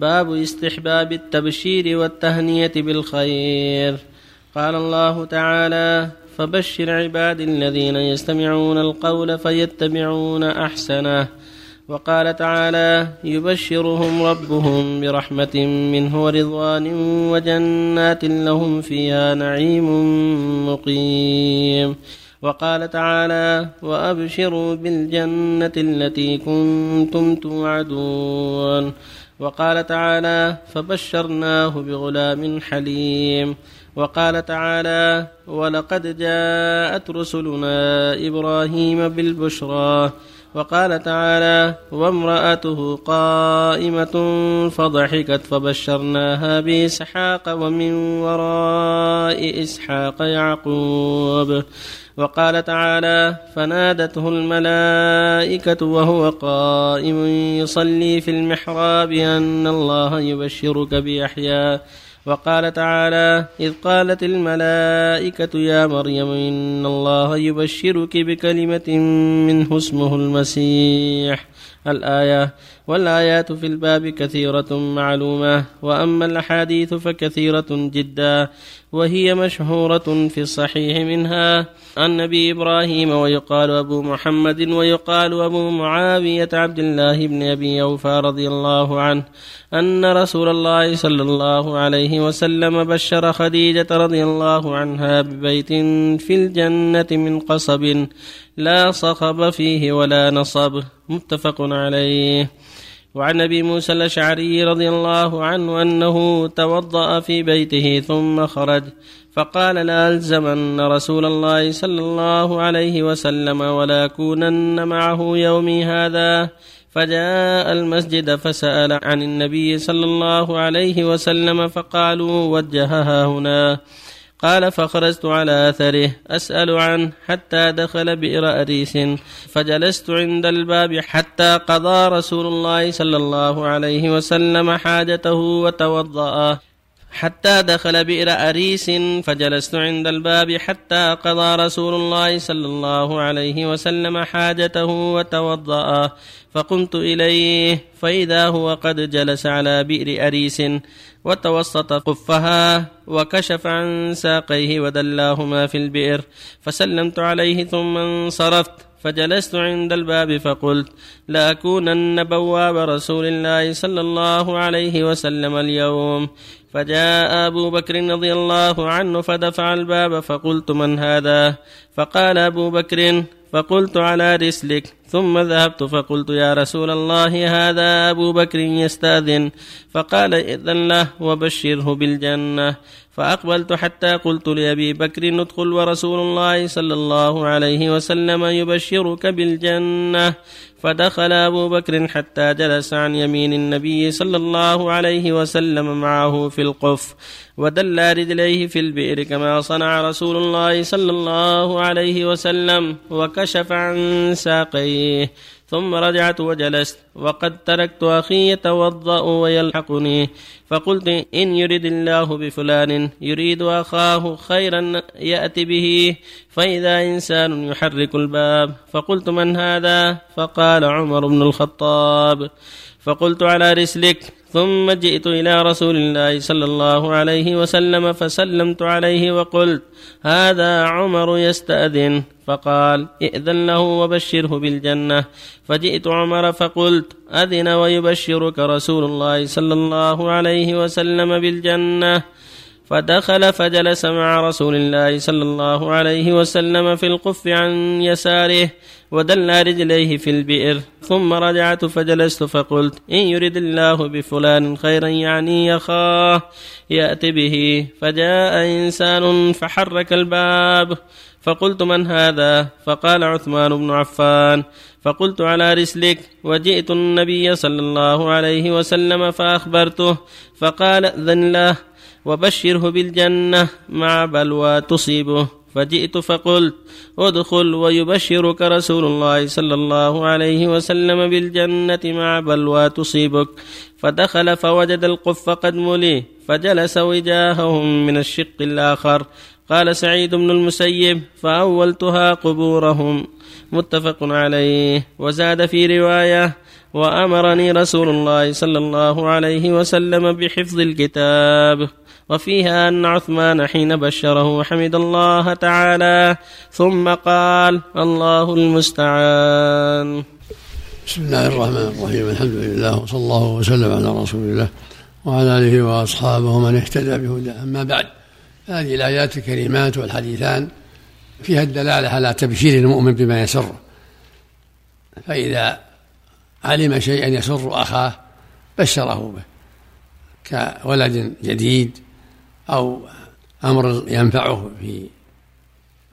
باب استحباب التبشير والتهنية بالخير. قال الله تعالى فبشر عبادي الذين يستمعون القول فيتبعون أحسنه. وقال تعالى يبشرهم ربهم برحمة منه ورضوان وجنات لهم فيها نعيم مقيم. وقال تعالى وأبشروا بالجنة التي كنتم توعدون. وقال تعالى فبشرناه بغلام حليم. وقال تعالى ولقد جاءت رسلنا إبراهيم بالبشرى. وقال تعالى وامرأته قائمة فضحكت فبشرناها بإسحاق ومن وراء إسحاق يعقوب. وقال تعالى فنادته الملائكة وهو قائم يصلي في المحراب أن الله يبشرك بيحيى. وقال تعالى إذ قالت الملائكة يا مريم إن الله يبشرك بكلمة منه اسمه المسيح. الآية والآيات في الباب كثيرة معلومة وأما الأحاديث فكثيرة جدا وهي مشهورة في الصحيح منها عن نبي إبراهيم ويقال أبو محمد ويقال أبو معاوية عبد الله بن أبي أوفى رضي الله عنه أن رسول الله صلى الله عليه وسلم بشر خديجة رضي الله عنها ببيت في الجنة من قصب لا صخب فيه ولا نصب متفق عليه. وعن أبي موسى الأشعري رضي الله عنه أنه توضأ في بيته ثم خرج فقال لألزمن رسول الله صلى الله عليه وسلم ولا كونن معه يومي هذا. فجاء المسجد فسأل عن النبي صلى الله عليه وسلم فقالوا وجهها هنا. قال فخرجت على أثره أسأل عنه حتى دخل بئر اريس فجلست عند الباب حتى قضى رسول الله صلى الله عليه وسلم حاجته وتوضأ. حتى دخل بئر أريس فجلست عند الباب حتى قضى رسول الله صلى الله عليه وسلم حاجته وتوضأ. فقمت إليه فإذا هو قد جلس على بئر أريس وتوسط قفها وكشف عن ساقيه ودلاهما في البئر. فسلمت عليه ثم انصرفت فجلست عند الباب فقلت لأكونن بواب رسول الله صلى الله عليه وسلم اليوم. فجاء أبو بكر رضي الله عنه فدفع الباب فقلت من هذا؟ فقال أبو بكر فقلت على رسلك. ثم ذهبت فقلت يا رسول الله هذا أبو بكر يستأذن. فقال إذن له وبشره بالجنة. فأقبلت حتى قلت لأبي بكر ادخل ورسول الله صلى الله عليه وسلم يبشرك بالجنة. فدخل أبو بكر حتى جلس عن يمين النبي صلى الله عليه وسلم معه في القف ودل رجليه في البئر كما صنع رسول الله صلى الله عليه وسلم وكشف عن ساقيه. ثم رجعت وجلست وقد تركت أخي يتوضأ ويلحقني. فقلت إن يرد الله بفلان يريد أخاه خيرا يأتي به فإذا إنسان يحرك الباب. فقلت من هذا؟ فقال عمر بن الخطاب. فقلت على رسلك. ثم جئت إلى رسول الله صلى الله عليه وسلم فسلمت عليه وقلت هذا عمر يستأذن. فقال ائذن له وبشره بالجنة. فجئت عمر فقلت أذن ويبشرك رسول الله صلى الله عليه وسلم بالجنة. فدخل فجلس مع رسول الله صلى الله عليه وسلم في القف عن يساره ودل رجليه في البئر ثم رجعت فجلست فقلت إن يرد الله بفلان خيرا يعني يخاه يأتي به. فجاء إنسان فحرك الباب فقلت من هذا؟ فقال عثمان بن عفان فقلت على رسلك وجئت النبي صلى الله عليه وسلم فأخبرته فقال ذن له. وبشره بالجنة. مع بلوى تصيبه فجئت فقلت ادخل ويبشرك رسول الله صلى الله عليه وسلم بالجنة. مع بلوى تصيبك فدخل فوجد القف قد ملي فجلس وجاههم من الشق الآخر. قال سعيد بن المسيب فأولتها قبورهم. متفق عليه. وزاد في رواية وأمرني رسول الله صلى الله عليه وسلم بحفظ الكتاب. وفيها أن عثمان حين بشره حمد الله تعالى ثم قال الله المستعان. بسم الله الرحمن الرحيم الحمد لله وصلى الله وسلم على رسول الله وعلى آله وأصحابه ومن اهتدى بهداه. أما بعد هذه الآيات الكريمات والحديثان فيها الدلالة على تبشير المؤمن بما يسره فإذا علم شيئا يسر أخاه بشره به كولد جديد أو أمر ينفعه في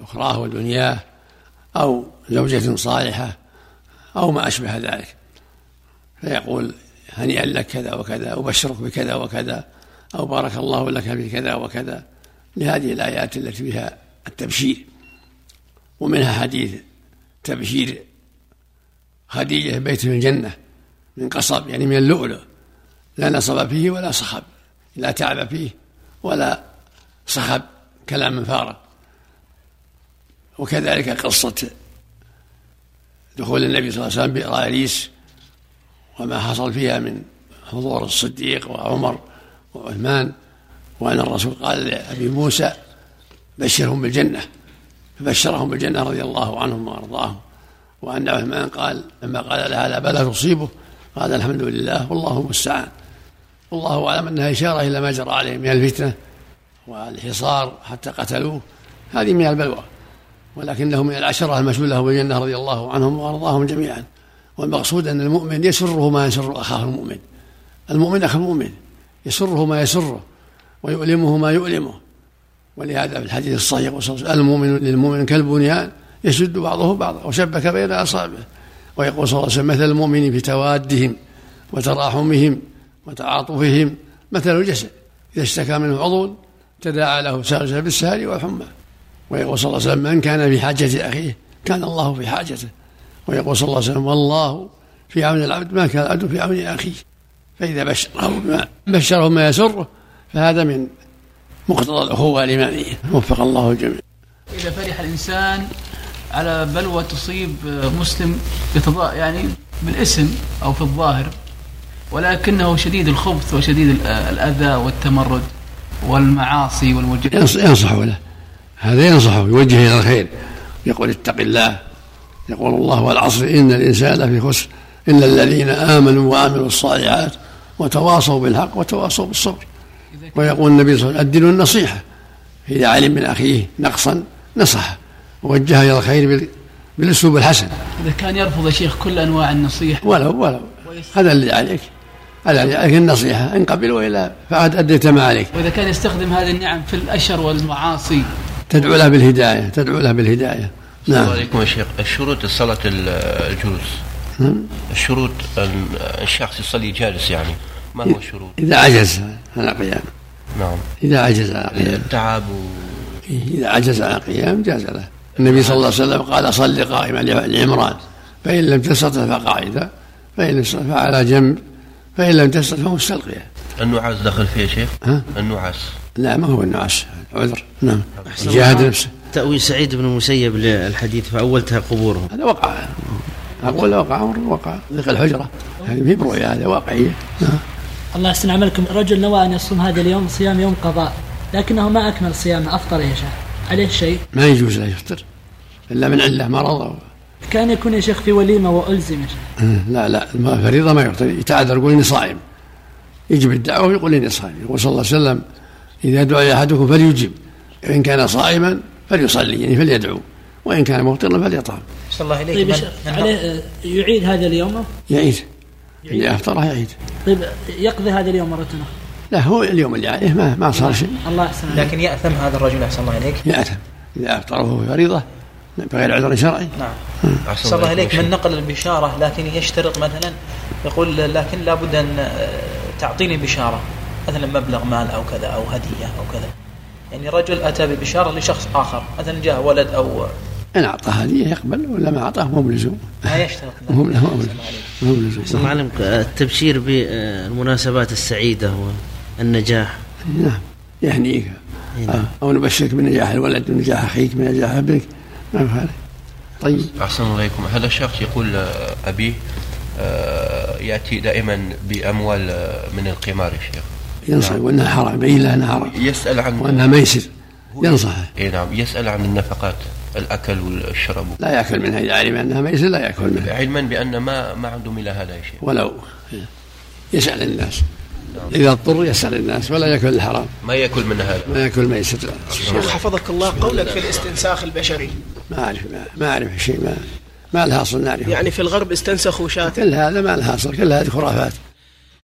أخراه ودنياه أو زوجة صالحة أو ما أشبه ذلك. فيقول هنيئا لك كذا وكذا أبشرك بكذا وكذا أو بارك الله لك في كذا وكذا. لهذه الآيات التي فيها التبشير ومنها حديث تبشير خديجة بيت في الجنة من قصب يعني من اللؤلؤ. لا نصب فيه ولا صخب لا تعب فيه. ولا صخب كلام فارغ. وكذلك قصة دخول النبي صلى الله عليه وسلم بإراريس وما حصل فيها من حضور الصديق وعمر وعثمان وأن الرسول قال لأبي موسى بشرهم بالجنة. فبشرهم بالجنة رضي الله عنهم وأرضاهم. وأن عثمان قال لما قال لها لا بلا تصيبه. قال الحمد لله والله المستعان. والله أعلم أنها إشارة إلى ما جرى عليه من الفتنة والحصار حتى قتلوه. هذه من البلوى ولكنه من العشرة المشهودة بالجنة رضي الله عنهم وأرضاهم جميعا. والمقصود أن المؤمن يسره ما يسر أخاه المؤمن. المؤمن أخو المؤمن يسره ما يسره ويؤلمه ما يؤلمه. ولهذا في الحديث الصحيح المؤمن للمؤمن كالبنيان يشد بعضه بعضا وشبك بين أصابعه. ويقول صلى الله عليه وسلم مثل المؤمن في توادهم وتراحمهم وتعاطفهم مثل الجسد إذا اشتكى منه عضو تداعى له سائر بالسهر والحمى. ويقول صلى الله عليه وسلم من كان في حاجة أخيه كان الله في حاجته. ويقول صلى الله عليه وسلم والله في عون العبد ما كان العبد في عون أخيه. فإذا بشره بما بشره ما يسره فهذا من مقتضى الأخوة الإيمانية. وفق الله الجميع. إذا فرح الإنسان على بلوى تصيب مسلم يعني بالاسم أو في الظاهر ولكنه شديد الخبث وشديد الأذى والتمرد والمعاصي والوجه. ينصحه له. هذا ينصحه يوجه إلى الخير. يقول اتق الله. يقول الله والعصر إن الإنسان لفي خسر. إلا الذين آمنوا وعملوا الصالحات وتواصوا بالحق وتواصوا بالصبر. ويقول النبي صلى الله عليه وسلم الدين النصيحة. إذا علم من أخيه نقصا نصحه. ووجهه إلى الخير بالأسلوب الحسن. إذا كان يرفض يا شيخ كل أنواع النصيحة. ولو ولو. هذا اللي عليك. عليك النصيحة. إن قبل وإلا فقد أديت ما عليك. وإذا كان يستخدم هذه النعم في الأشر والمعاصي. تدعو له بالهداية تدعو له بالهداية. نعم. السلام عليكم يا شيخ. الشروط الصلاة الجلوس. نعم. الشروط الشخص يصلي جالس يعني. ما هو الشروط؟ إذا عجز على قيام. نعم. إذا عجز على قيام. التعب و... إذا عجز على قيام جاز له. النبي صلى الله عليه وسلم قال صل قائما لعمران فإن لم تستطع فقاعدا فإن فعلى جنب. فإن لم تستطع فمستلقيا النعاس دخل فيه يا شيخ؟ ها؟ النعاس. لا ما هو النعاس عذر. نعم. جاهد نفسه. تأويل سعيد بن المسيب للحديث فأولتها قبورهم. هذا وقع. أقول وقع أمر وقع. ذيك الحجرة. هذه في برؤية هذا واقعية. الله يحسن عملكم رجل نوى أن يصوم هذا اليوم صيام يوم قضاء لكنه ما أكمل صيامه. أفطر يا شيخ. عليه شيء؟ ما يجوز له يفطر. إلا من علة مرض كان يكون يا شيخ في وليمة وألزم يا شيخ. لا لا فريضة ما يفطر يتعذر يقول إني صائم. يجب الدعوة ويقول إني صائم. يقول صلى الله عليه وسلم إذا دعي أحدكم فليجب. إن كان صائما فليصلي يعني فليدعو. وإن كان مفطرا فليطعم. صلى الله عليه طيب عليه يعيد هذا اليوم؟ يعيد؟ إذا أفطره يعيد طيب يقضي هذا اليوم مرة أخرى؟ لا هو اليوم اللي عليه ما ما صار شيء. الله أحسن لكن يأثم هذا الرجل أحسن الله إليك. يأثم. إذا أفطره فريضة بغير عذر شرعي. نعم. أحسن الله إليك. من نقل البشارة لكن يشترط مثلا يقول لكن لابد أن تعطيني بشارة مثلا مبلغ مال أو كذا أو هدية أو كذا. يعني رجل أتى ببشارة لشخص آخر مثلا جاء ولد أو إن أعطى هدية يقبل ولا ما أعطاه مو بلزوم. ما يشترط. مو بلزوم. معلم التبشير بالمناسبات السعيدة والنجاح. نعم. يهنيك. نعم. أو نبشرك بنجاح الولد ونجاح أخيك بنجاح ابنك فعل طيب. أحسن الله إليكم. هذا الشخص يقول أبيه يأتي دائما بأموال آه، من القمار يا شيخ. ينصح وإنها حرام يبين له أنها حرام. يسأل عن وإنها ميسر ينصحه اي نعم. يسأل عن النفقات الأكل والشرب. لا يأكل منها إذا علم أنها ميسر لا يأكل منها. علما بأن ما ما عندهم إلى هذا يا شيخ. ولو يسأل الناس. إذا اضطر يسأل الناس ولا يأكل الحرام. ما يأكل من هذا. ما يأكل ميسر شيخ حفظك الله قولك في الاستنساخ البشري. ما أعرف ما, ما أعرف شيء ما ما لها اصل نعرف يعني في الغرب استنسخوا شاة. كل هذا ما لها اصل كل هذه خرافات.